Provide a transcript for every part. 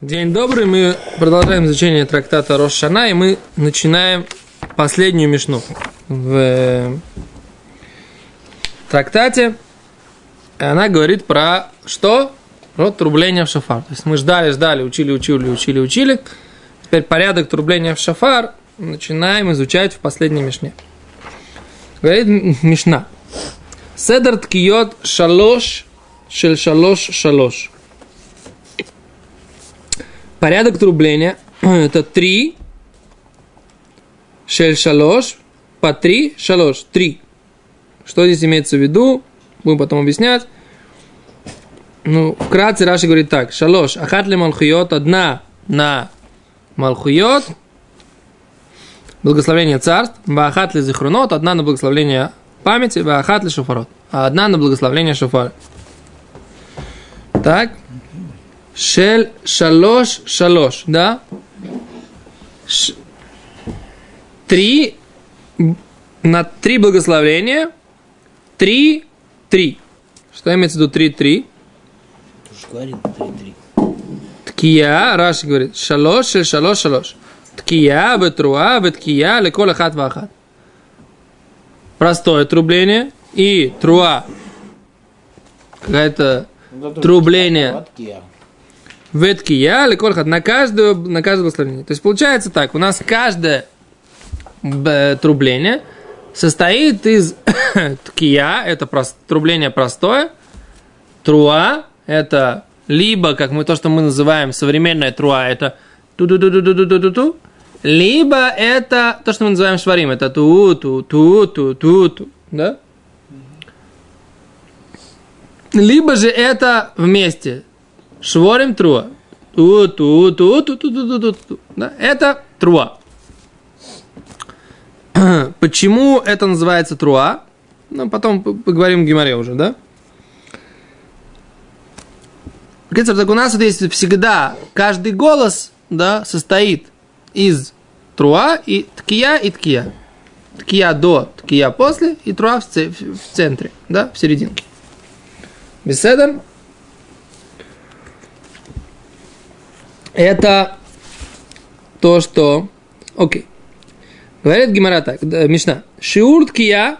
День добрый, мы продолжаем изучение трактата Рошана, и мы начинаем последнюю мишну в э, трактате. Она говорит про что? Про трубление в шафар. То есть мы ждали, ждали, учили, учили, учили, учили. Теперь порядок трубления в шафар начинаем изучать в последней мишне. Говорит мишна. Седр ткиот шалош шель шалош шалош. Порядок трубления – это три, шель шалош, по три, шалош, три. Что здесь имеется в виду? Будем потом объяснять. Ну, вкратце Раши говорит так. Шалош, ахат ли малхуйот, одна на малхуйот, благословение царств, бахат ли зихрунот, одна на благословение памяти, бахат ли шофарот, а одна на благословение шофара. Так, Шель шалош шалош, да? Ш... Три на три благословения. Три, три. Что имеется в виду три, три? Ткия, Раши говорит, шалош, шель шалош, шалош. Ткия, бетруа, беткия, лекола хат вахат. Простое трубление и труа. Какая-то трубление. Веткия, ликорхат, на каждую, на каждое благословение. То есть получается так, у нас каждое трубление состоит из ткия, это прост, трубление простое, труа, это либо, как мы то, что мы называем современная труа, это ту ту ту ту ту ту ту ту либо это то, что мы называем шварим, это ту ту ту ту ту ту да? Либо же это вместе Шворим труа. Ту, ту, ту, ту, ту, ту, ту. Да? Это труа. Почему это называется труа? Ну, потом поговорим в Гимаре уже, да? Так у нас вот есть всегда каждый голос, да, состоит из труа и ткия и ткия. Ткия до, ткия после и труа в, центре, да, в серединке. Беседа? Это то, что... Окей. Говорит Гимара так, Мишна. Шиур ткия,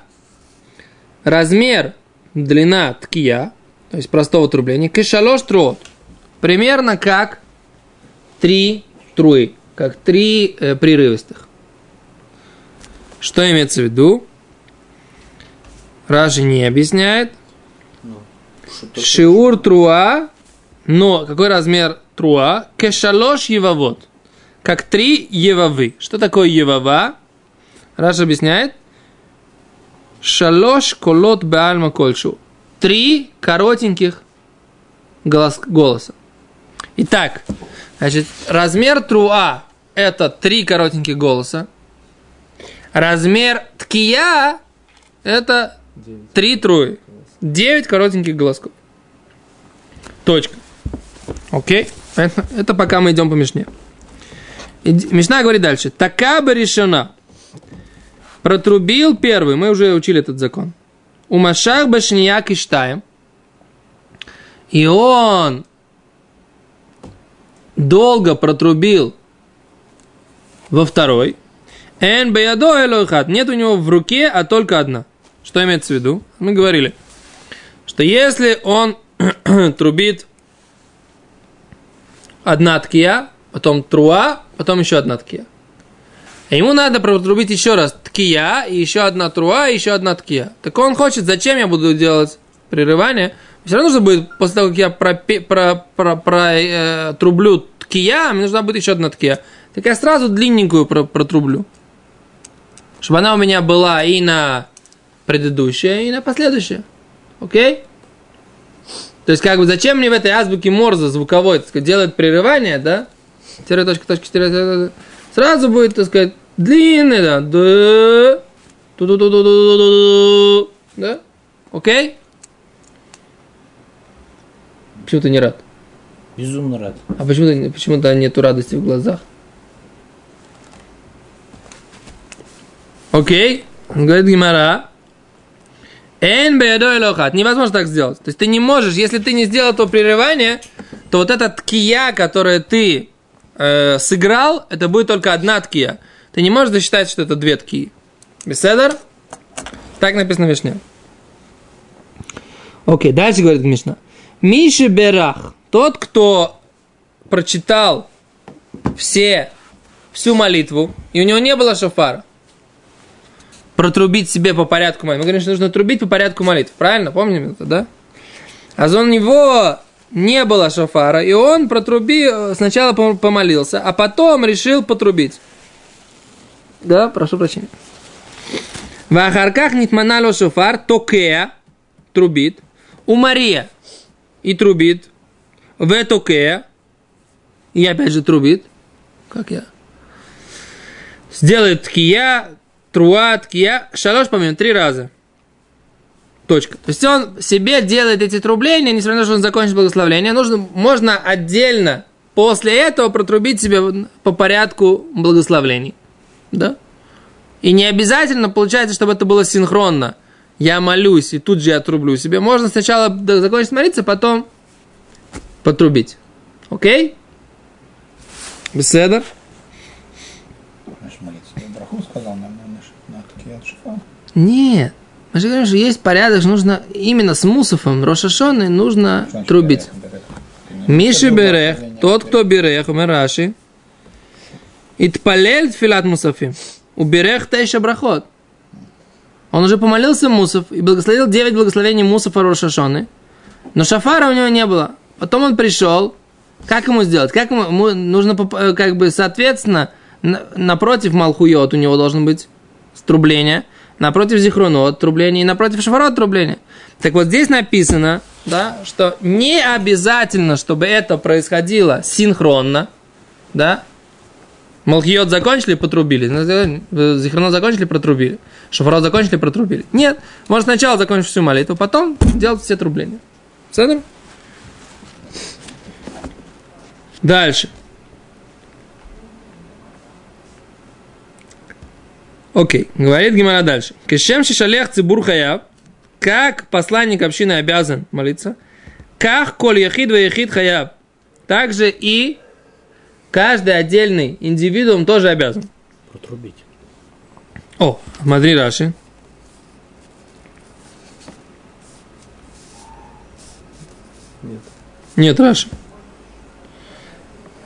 размер, длина ткия, то есть простого трубления, кешалош трот. Примерно как три труи, как три э, прерывистых. Что имеется в виду? Раши не объясняет. Ну, Шиур труа, но какой размер труа, кешалош евавод, как три евавы. Что такое евава? Раша объясняет. Шалош колот беальма кольшу. Три коротеньких голос, голоса. Итак, значит, размер труа – это три коротеньких голоса. Размер ткия – это три труи. Девять коротеньких голосков. Точка. Окей? Это, это пока мы идем по Мишне. Мишна говорит дальше. Такаба решена. Протрубил первый. Мы уже учили этот закон. У Машах Башнияк Иштаем. И он долго протрубил во второй. Эн беядо элохат. Нет у него в руке, а только одна. Что имеется в виду? Мы говорили, что если он трубит одна ткия, потом труа, потом еще одна ткия. И ему надо протрубить еще раз ткия, и еще одна труа, и еще одна ткия. Так он хочет, зачем я буду делать прерывание? Все равно нужно будет, после того, как я пропе, про, про, про, э, трублю ткия, мне нужна будет еще одна ткия. Так я сразу длинненькую про, протрублю. Чтобы она у меня была и на предыдущее, и на последующее. Окей? То есть, как бы, зачем мне в этой азбуке Морза звуковой, так сказать, делать прерывание, да? Тире, точка, точка, тире, сразу будет, так сказать, длинный, да, да, ту ту ту ту ту ту да? Окей? Почему ты не рад? Безумно рад. А почему-то почему нету радости в глазах? Окей? Говорит Гимара. Эн беядой лохат. Невозможно так сделать. То есть ты не можешь, если ты не сделал то прерывание, то вот эта ткия, которую ты э, сыграл, это будет только одна ткия. Ты не можешь засчитать, что это две ткии. Беседер? Так написано в Мишне. Окей, дальше говорит Мишна. Миши Берах, тот, кто прочитал все, всю молитву, и у него не было шофара, протрубить себе по порядку молитвы. Мы говорим, что нужно трубить по порядку молитв. Правильно? Помним это, да? А у него не было шофара, и он протруби, сначала помолился, а потом решил потрубить. Да, прошу прощения. В Ахарках нитманало шофар, токея, трубит. У Мария и трубит. В токея, и опять же трубит. Как я? Сделает ткия, труа, ткия, шалош, помню, три раза. Точка. То есть он себе делает эти трубления, несмотря на то, что он закончит благословление. Нужно, можно отдельно после этого протрубить себе по порядку благословлений. Да? И не обязательно получается, чтобы это было синхронно. Я молюсь, и тут же я трублю себе. Можно сначала закончить молиться, потом потрубить. Окей? Беседа? Нет. Мы же говорим, что есть порядок, что нужно именно с мусофом Рошашоны нужно трубить. Миши Берех, тот, кто Берех, Умераши, Итпалель филат мусафим. Уберех тейша брахот. Он уже помолился Мусов и благословил 9 благословений Мусафа Рошашоны. Но шафара у него не было. Потом он пришел. Как ему сделать? Как ему, ему нужно, как бы, соответственно, напротив Малхуйот у него должно быть струбление, напротив Зихронот трубление и напротив Шафарот трубление. Так вот здесь написано, да, что не обязательно, чтобы это происходило синхронно, да, Малхиот закончили, потрубили. Зихронот закончили, протрубили. Шафарот закончили, протрубили. Нет, может сначала закончить всю молитву, потом делать все трубления. Седер? Дальше. Окей, говорит Гимара дальше. Кешем шишалех цибур хаяб, как посланник общины обязан молиться, как коль яхид ве яхид хаяб, также и каждый отдельный индивидуум тоже обязан. Протрубить. О, смотри, Раши. Нет. Нет, Раши.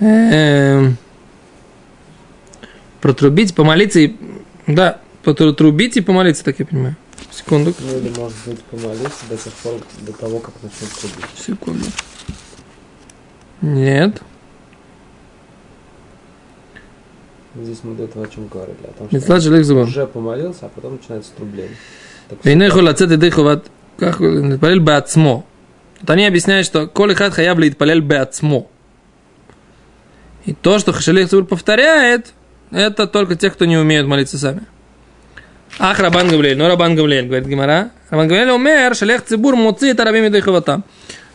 Эм, протрубить, помолиться и... Да, потрубить и помолиться, так я понимаю. Секунду. Ну или может быть помолиться до тех пор, до того, как начнет трубить. Секунду. Нет. Здесь мы до этого о чем говорили. О том, что он уже помолился, а потом начинается трубление. Вейнеху лацет и дыхуват. Как палель беацмо. Вот они объясняют, что коли хат хаябли и палель беацмо. И то, что Хашелих повторяет, это только те, кто не умеют молиться сами. Ах, Рабан Гавлель, ну Рабан Гавлель, говорит Гимара. Рабан Гавлель умер, Шалех Цибур муци это рабим и хавата.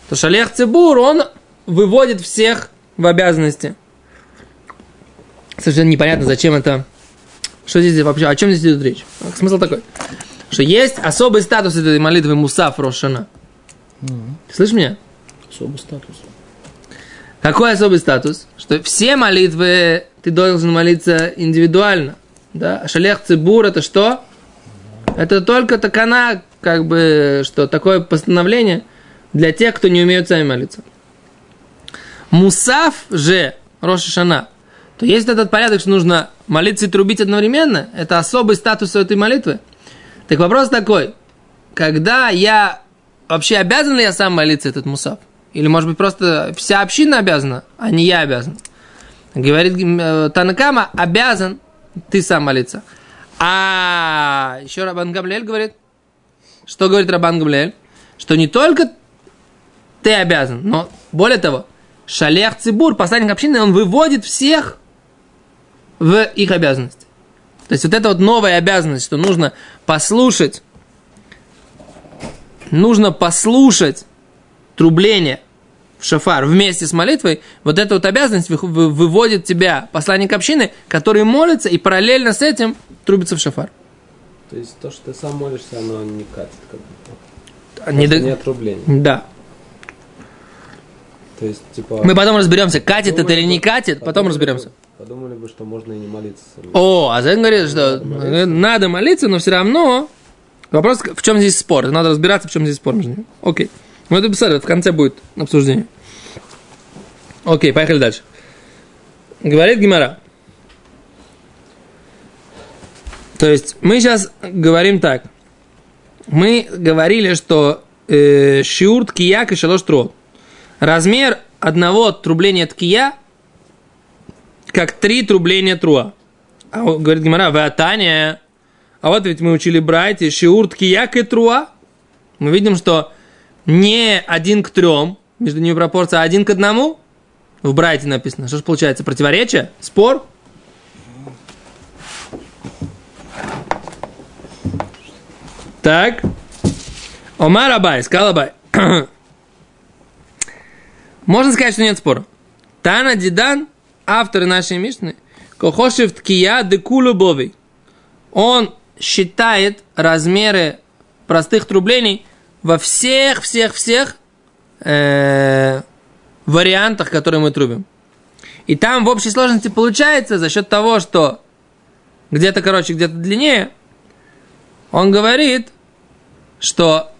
То Шалех Цибур, он выводит всех в обязанности. Совершенно непонятно, зачем это. Что здесь вообще, о чем здесь идет речь? Смысл такой, что есть особый статус этой молитвы Мусаф Рошана. Ты слышишь меня? Особый статус. Какой особый статус? Что все молитвы ты должен молиться индивидуально. Да? А Шалех Цибур это что? Это только такана, как бы, что такое постановление для тех, кто не умеет сами молиться. Мусаф же, Роша Шана, то есть этот порядок, что нужно молиться и трубить одновременно, это особый статус этой молитвы. Так вопрос такой, когда я вообще обязан ли я сам молиться этот мусаф? Или, может быть, просто вся община обязана, а не я обязан? Говорит э, Танакама, обязан ты сам молиться. А еще Рабан Гамлель говорит, что говорит Рабан Гамлель? Что не только ты обязан, но более того, Шалех Цибур, посланник общины, он выводит всех в их обязанности. То есть вот это вот новая обязанность, что нужно послушать, нужно послушать трубление в шафар вместе с молитвой, вот эта вот обязанность вы- вы- выводит тебя, посланник общины, который молится и параллельно с этим трубится в шафар. То есть то, что ты сам молишься, оно не катит, как бы. Не Просто до- Нет рублей. Да. То есть, типа... Мы потом разберемся, катит это подумали или не катит, потом подумали разберемся. Подумали бы, что можно и не молиться. О, а Зен говорит, что Надо молиться. надо молиться, но все равно вопрос, в чем здесь спор. Надо разбираться, в чем здесь спор между ними. Окей. Мы это писали, в конце будет обсуждение. Окей, поехали дальше. Говорит Гимара. То есть мы сейчас говорим так. Мы говорили, что э, шиур ткияк и шалош трот. Размер одного трубления ткия как три трубления труа. А говорит Гимара, вы Таня, а вот ведь мы учили братья, шиур ткияк и труа. Мы видим, что не один к трем, между ними пропорция, один к одному. В брайте написано. Что же получается? Противоречие? Спор? Так. Омар Абай, сказал Абай. Можно сказать, что нет спора. Тана Дидан, авторы нашей Мишны, Кохошев Ткия Декулу Бови. Он считает размеры простых трублений во всех, всех, всех э, вариантах, которые мы трубим. И там в общей сложности получается за счет того, что где-то короче, где-то длиннее, он говорит, что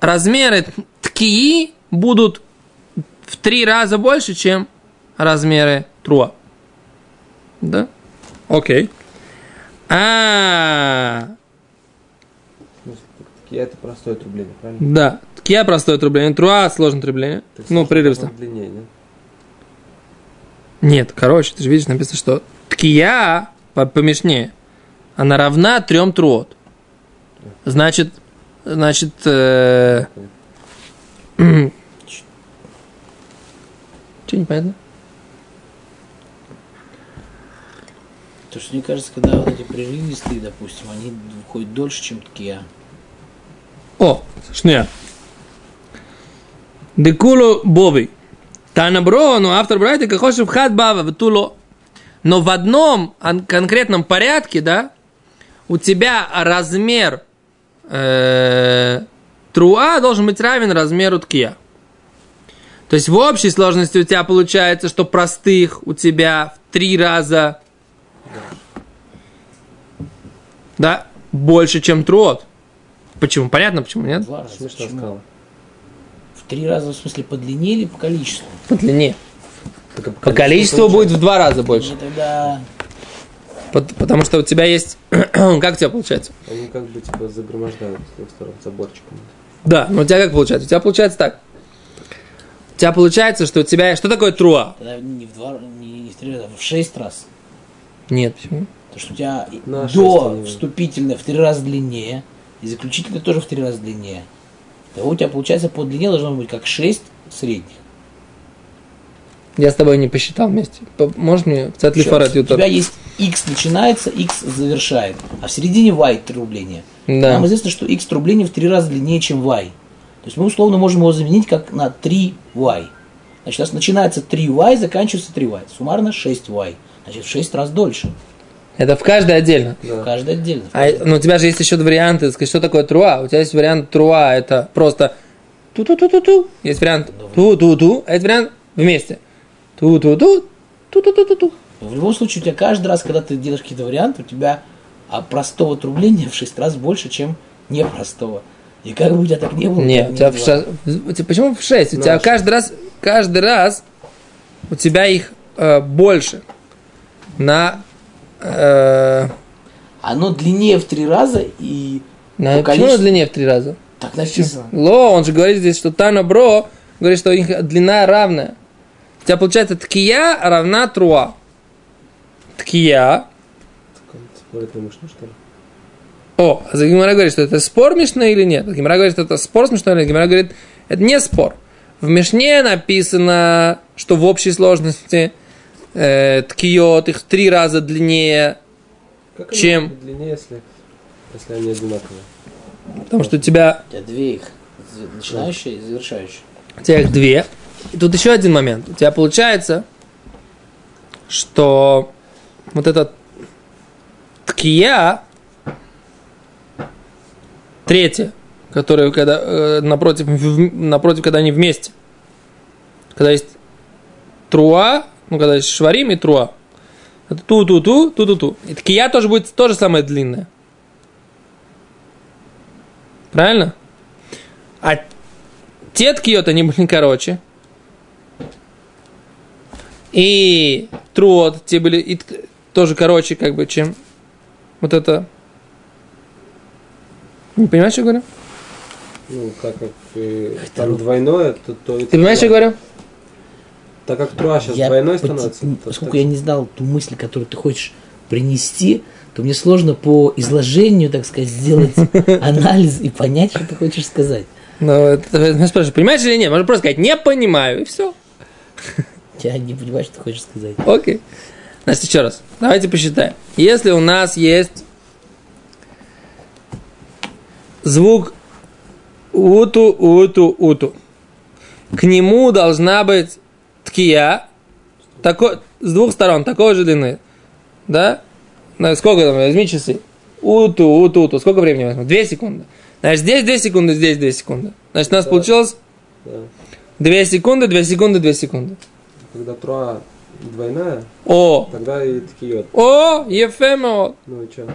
размеры ткии будут в три раза больше, чем размеры труа. Да? Окей. А, Я это простое трубление, правильно? да. Ткия простое трубление, труа сложное трубление. То есть Ну, прерывисто. длиннее, нет? Нет, короче, ты же видишь, написано, что ткия по- помешнее, она равна трем труот. Значит, значит, э, что непонятно? То что мне кажется, когда вот эти прерывистые, допустим, они уходят дольше, чем ткия. О, шня. Декулу боби. Танабро, но автор брайта, как хочешь, хат бава, ватуло. Но в одном конкретном порядке, да, у тебя размер э, труа должен быть равен размеру ткия. То есть в общей сложности у тебя получается, что простых у тебя в три раза да, больше, чем труот. Почему? Понятно, почему, нет? Два раза. Смешно Почему? сказал. В три раза, в смысле, по длине или по количеству? По длине. Только По количеству будет в два раза больше. Ну, тогда Пот- Потому что у тебя есть... как у тебя получается? Они как бы типа загромождают с двух сторон заборчиком. Да, но у тебя как получается? У тебя получается так. У тебя получается, что у тебя... Что такое труа? тогда не в два, не, не в три раза, а в шесть раз. Нет, почему? Потому что у тебя На до вступительное в три раза длиннее, и заключительное тоже в три раза длиннее. Того у тебя получается по длине должно быть как 6 средних. Я с тобой не посчитал вместе. Можешь мне Причем лифарет У тебя есть x начинается, x завершает, а в середине y трубление. Да. Нам известно, что x трубление в три раза длиннее, чем y. То есть мы условно можем его заменить как на 3y. Значит, у нас начинается 3y, заканчивается 3y. Суммарно 6y. Значит, в 6 раз дольше. Это в каждой отдельно. Да. Каждый отдельно. А, ну, у тебя же есть еще варианты. сказать, Что такое труа? У тебя есть вариант труа, это просто ту-ту-ту-ту-ту. Есть вариант ту-ту-ту, а есть вариант вместе. Ту-ту-ту, ту-ту-ту-ту-ту. В любом случае, у тебя каждый раз, когда ты делаешь какие-то варианты, у тебя а простого трубления в 6 раз больше, чем непростого. И как бы у тебя так не было. Нет, у тебя в было. ша- почему в 6? У Ну, тебя а каждый раз, каждый раз у тебя их э, больше на, э, Оно длиннее в три раза и на По почему оно длиннее в три раза? так написано. Ло, он же говорит здесь, что Тана Бро говорит, что их длина равная. У тебя получается ткия равна труа. Ткия. Ли? О, а Гимара говорит, что это спор Мишна или нет? Гимара говорит, что это спор с Мишной или нет? Гимара говорит, это не спор. В Мишне написано, что в общей сложности э, ткиот их три раза длиннее, Как Чем? длиннее, если, если они одинаковые? потому что у тебя, У тебя две их. Начинающие и завершающие. у тебя их две. И тут еще один момент. У тебя получается, что вот этот ткия, Третье, которое когда, э, напротив, в- напротив, когда они вместе. Когда есть труа, ну, когда есть шварим и труа. Это ту-ту-ту, ту-ту-ту. И ткия тоже будет то же самое длинное. Правильно? А те ткиот, они были короче. И труот, те были и тоже короче, как бы, чем вот это. Не понимаешь, что я говорю? Ну, так как э, там двойное, то, то и Ты понимаешь, что я говорю? Так как труа сейчас Я двойной поти- становится, Поскольку так- я не знал ту мысль, которую ты хочешь принести, то мне сложно по изложению, так сказать, сделать анализ и понять, что ты хочешь сказать. Ну, это, я спрашиваю, понимаешь или нет? Можно просто сказать, не понимаю, и все. Я не понимаю, что ты хочешь сказать. Окей. Значит, еще раз. Давайте посчитаем. Если у нас есть звук уту, уту, уту, к нему должна быть ткия такой, с двух сторон, такой же длины. Да? Ну, сколько там, возьми часы. Уту, уту, уту. Сколько времени возьму? Две секунды. Значит, здесь две секунды, здесь две секунды. Значит, у нас Да. получилось да. две секунды, две секунды, две секунды. Когда труа двойная, О, тогда и ткиот. о, ефемо. Ну и что?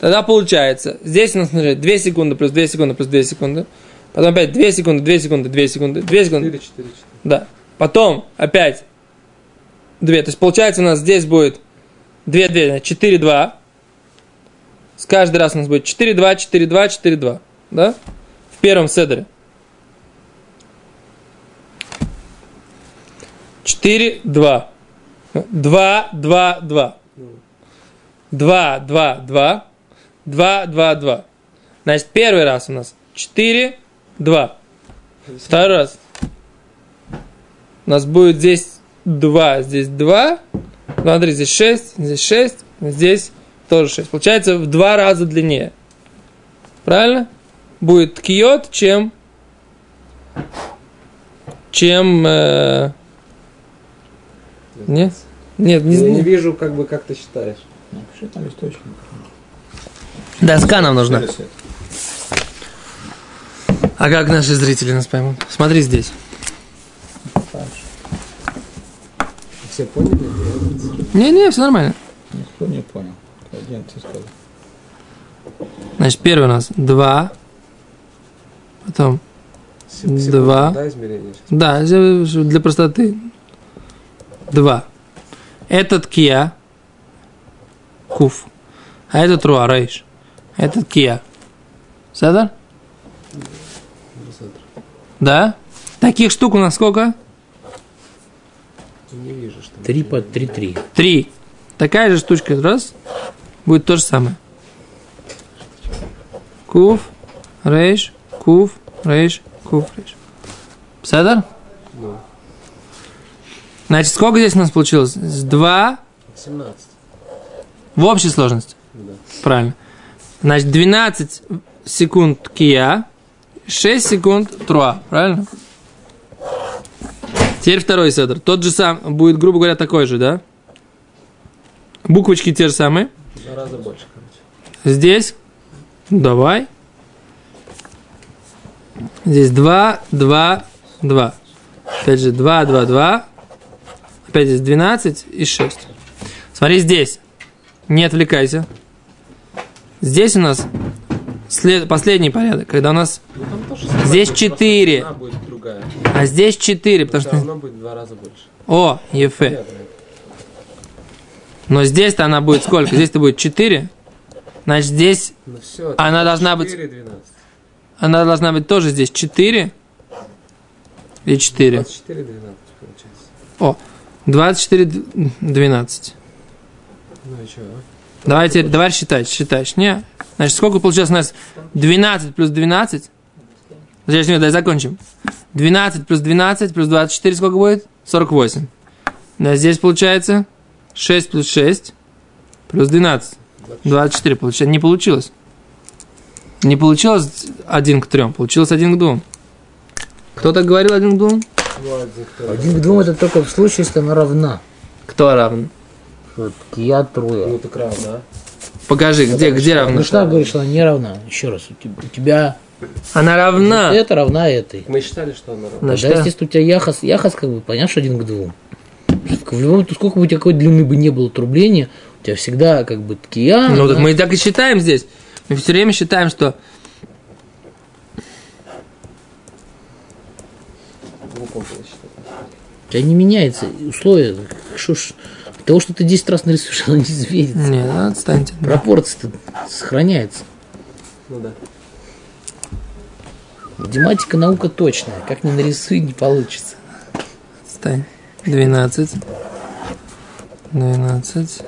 Тогда получается, здесь у нас, смотри, 2 секунды плюс 2 секунды плюс 2 секунды. Потом опять 2 секунды, 2 секунды, 2 секунды, 2 секунды. 4, 4, 4. Да. Потом опять 2. То есть получается у нас здесь будет 2, 2, 4, 2. С каждый раз у нас будет 4, 2, 4, 2, 4, 2. Да? В первом седере. 4, 2. 2, 2, 2. 2, 2, 2. 2, 2, 2. Значит, первый раз у нас 4, 2. Второй раз. У нас будет здесь 2, здесь 2. Смотри, здесь 6, здесь 6, здесь тоже 6. Получается в два раза длиннее. Правильно? Будет ткиот, чем чем э, нет? Нет, не, Я не вижу, как бы, как ты считаешь. Что там источник? доска нам нужна. А как наши зрители нас поймут? Смотри здесь. Все поняли? Не-не, все нормально. Никто не понял. Один ты сказал. Значит, первый у нас 2, потом Два. Да. Да, для простоты. Два. Этот кия. Куф. А этот руа, рейш. Этот кия. Седер? Да? Таких штук у нас сколько? Не вижу, что. Три по три три. Три. Такая же штучка. Раз. Будет то же самое. Куф, рейш, куф, рейш, куф, рейш. Седер? Ну, Значит, сколько здесь у нас получилось? Два 17. в общей сложности. Да. Правильно. Значит, 12 секунд кия, 6 секунд труа. Правильно? Теперь второй седр. Тот же сам, будет, грубо говоря, такой же, да? Буквочки те же самые. Два раза больше, короче. Здесь. Давай. Здесь 2, 2, 2. Опять же 2, 2, 2. Опять здесь 12 и 6. Смотри здесь. Не отвлекайся. Здесь у нас след- последний порядок, когда у нас... Ну, Здесь просто четыре. Она будет другая. А здесь 4, потому что... равно будет в два раза больше. О, ефе. Но здесь-то она будет сколько? Здесь-то будет 4. Значит, здесь Ну все. Она должна быть- 4, 12. она должна быть тоже здесь 4 и 4. 24, 12 получается. О, 24, 12. Ну и что, а? Давайте, давай считать, считаешь. Не. Значит, сколько получилось у нас? 12 плюс 12. Подожди, дай закончим. 12 плюс 12 плюс 24 сколько будет? 48. Да, здесь получается 6 плюс 6 плюс 12. 24 получается. Не получилось. Не получилось 1 к 3, получилось 1 к 2. Кто так говорил 1 к 2? Ну, один, кто- Один к двум это только в случае, если она равна. Кто равен? Я трое. Ну, так равно, да? Покажи, где, где равна? Говорит, что она не равна. Еще раз, у тебя, у тебя Она равна. вот это равна этой. Мы считали, что она равна. Значит, да. естественно, у тебя яхос, яхос как бы, понятно, что один к двум. В любом, сколько бы у тебя какой длины бы не было трубления, у тебя всегда как бы ткия. Ну, так мы и так и считаем здесь. Мы все время считаем, что. У тебя не меняется условия. Что ж, того, что ты 10 раз нарисуешь, оно не изменится. Нет, ну, отстаньте. Пропорция сохраняется. Ну да. Математика наука точная. Как ни нарисуй, не получится. Отстань. 12. 12.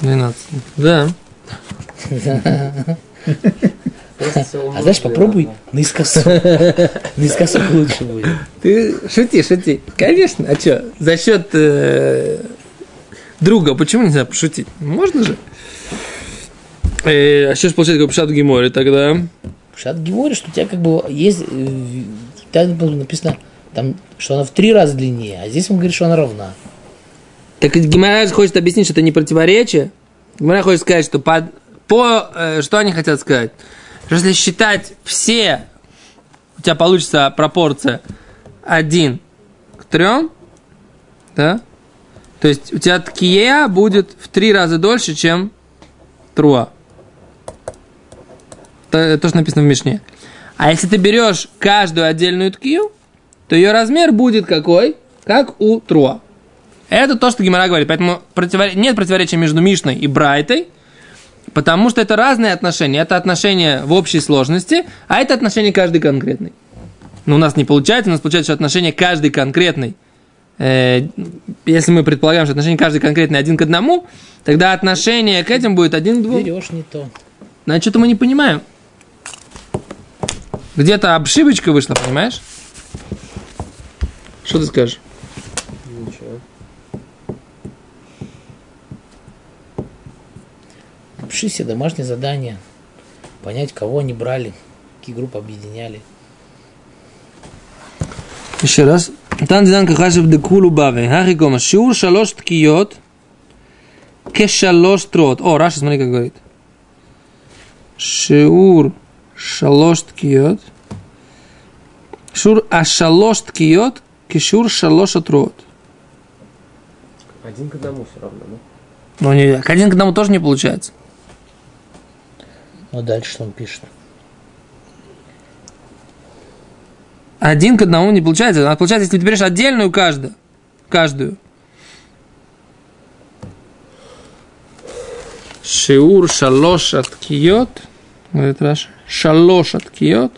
12. Да. А знаешь, попробуй наискосок. Наискосок лучше будет. Ты шути, шути. Конечно. А что, за счет э, друга, почему нельзя пошутить? Можно же. Э, а что же получается, как пшат в Геморе тогда? Шат Гемори, что у тебя как бы есть, э, там было написано, там, что она в три раза длиннее, а здесь он говорит, что она равна. Так Гимара хочет объяснить, что это не противоречие. Гимара хочет сказать, что по, по э, что они хотят сказать? Если считать все, у тебя получится пропорция 1 к 3, да? То есть у тебя ткия будет в три раза дольше, чем труа. То, то, что написано в Мишне. А если ты берешь каждую отдельную ткию, то ее размер будет какой? Как у труа. Это то, что Гимара говорит. Поэтому противор- нет противоречия между Мишной и Брайтой, потому что это разные отношения. Это отношения в общей сложности, а это отношение каждый конкретный. Но у нас не получается, у нас получается, что отношение каждый конкретный. э, если мы предполагаем, что отношение каждый конкретный один к одному, тогда отношение к этим будет один к двум. Берешь не то. Значит, что-то мы не понимаем. Где-то ошибочка вышла, понимаешь? Что ты скажешь? Ничего. Напиши себе домашнее задание, понять, кого они брали, какие группы объединяли. еще раз. Тан דידן כחשב דכולו בבי, הכי גומה, שיעור שלוש תקיעות כשלוש תרועות. או, רש"י, смотри, как говорит. שיעור Шалош ткиот. Шур а ашалош ткиот, кишур шалош отруот. Один к одному все равно, да? Ну, не, к один к одному тоже не получается. Ну, дальше что он пишет? Один к одному не получается. А получается, если ты берешь отдельную каждую, каждую, Шиур шалош откиот, говорит ну, Раша шалош аткиот,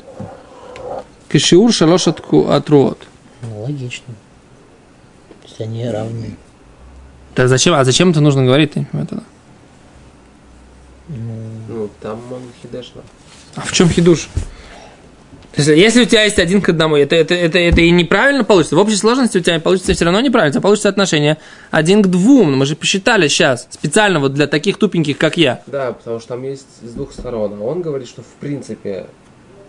кишиур шалош атку- атруот. Ну, логично. То есть они равны. Да зачем, а зачем это нужно говорить? Понимаю тогда. Ну, там он хидешно. А в чем хидуш? Если у тебя есть один к одному, это, это, это, это и неправильно получится. В общей сложности у тебя получится все равно неправильно. У тебя получится отношение один к двум. Мы же посчитали сейчас. Специально вот для таких тупеньких, как я. Да, потому что там есть с двух сторон. А он говорит, что в принципе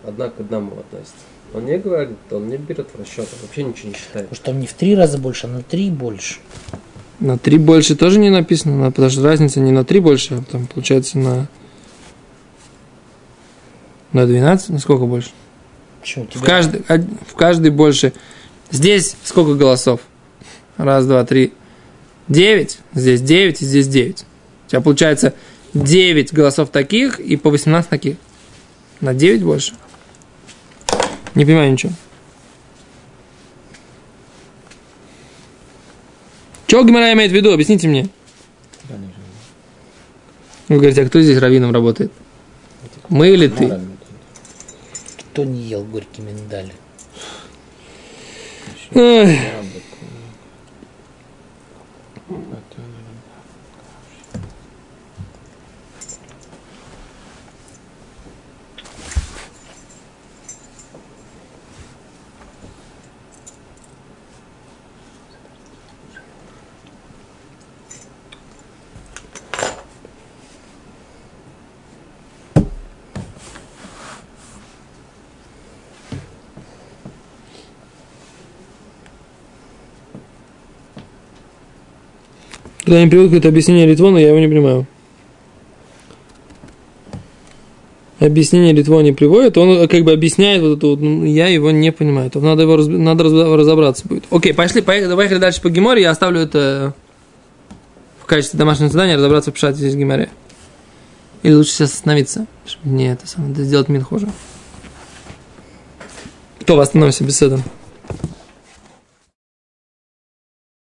одна к одному относится. Он не говорит, он не берет в расчет, он вообще ничего не считает. Потому что там не в три раза больше, а на три больше. На три больше тоже не написано, на- потому что разница не на три больше, а там получается на... На 12? На сколько больше? Почему? У В тебя- каждый, в каждый больше. Здесь сколько голосов? Раз, два, три. Девять. Здесь девять и здесь девять. У тебя получается 9 голосов таких и по 18 таких. На 9 больше. Не понимаю ничего. Что Гимара имеет в виду? Объясните мне. Вы говорите, а кто здесь раввином работает? Мы или ты? Кто не ел горький миндаль? Ой. Когда они приводят какое-то объяснение Литвона, я его не понимаю. Объяснение Литвона не приводит, он как бы объясняет вот это вот, ну, я его не понимаю. Там надо его разби- надо разобраться будет. Окей, пошли, поехали, поехали дальше по Геморе, я оставлю это в качестве домашнего задания, разобраться в Пшате здесь Геморе. Или лучше сейчас остановиться, чтобы не это самое, сделать Минхожа. То, остановимся беседом.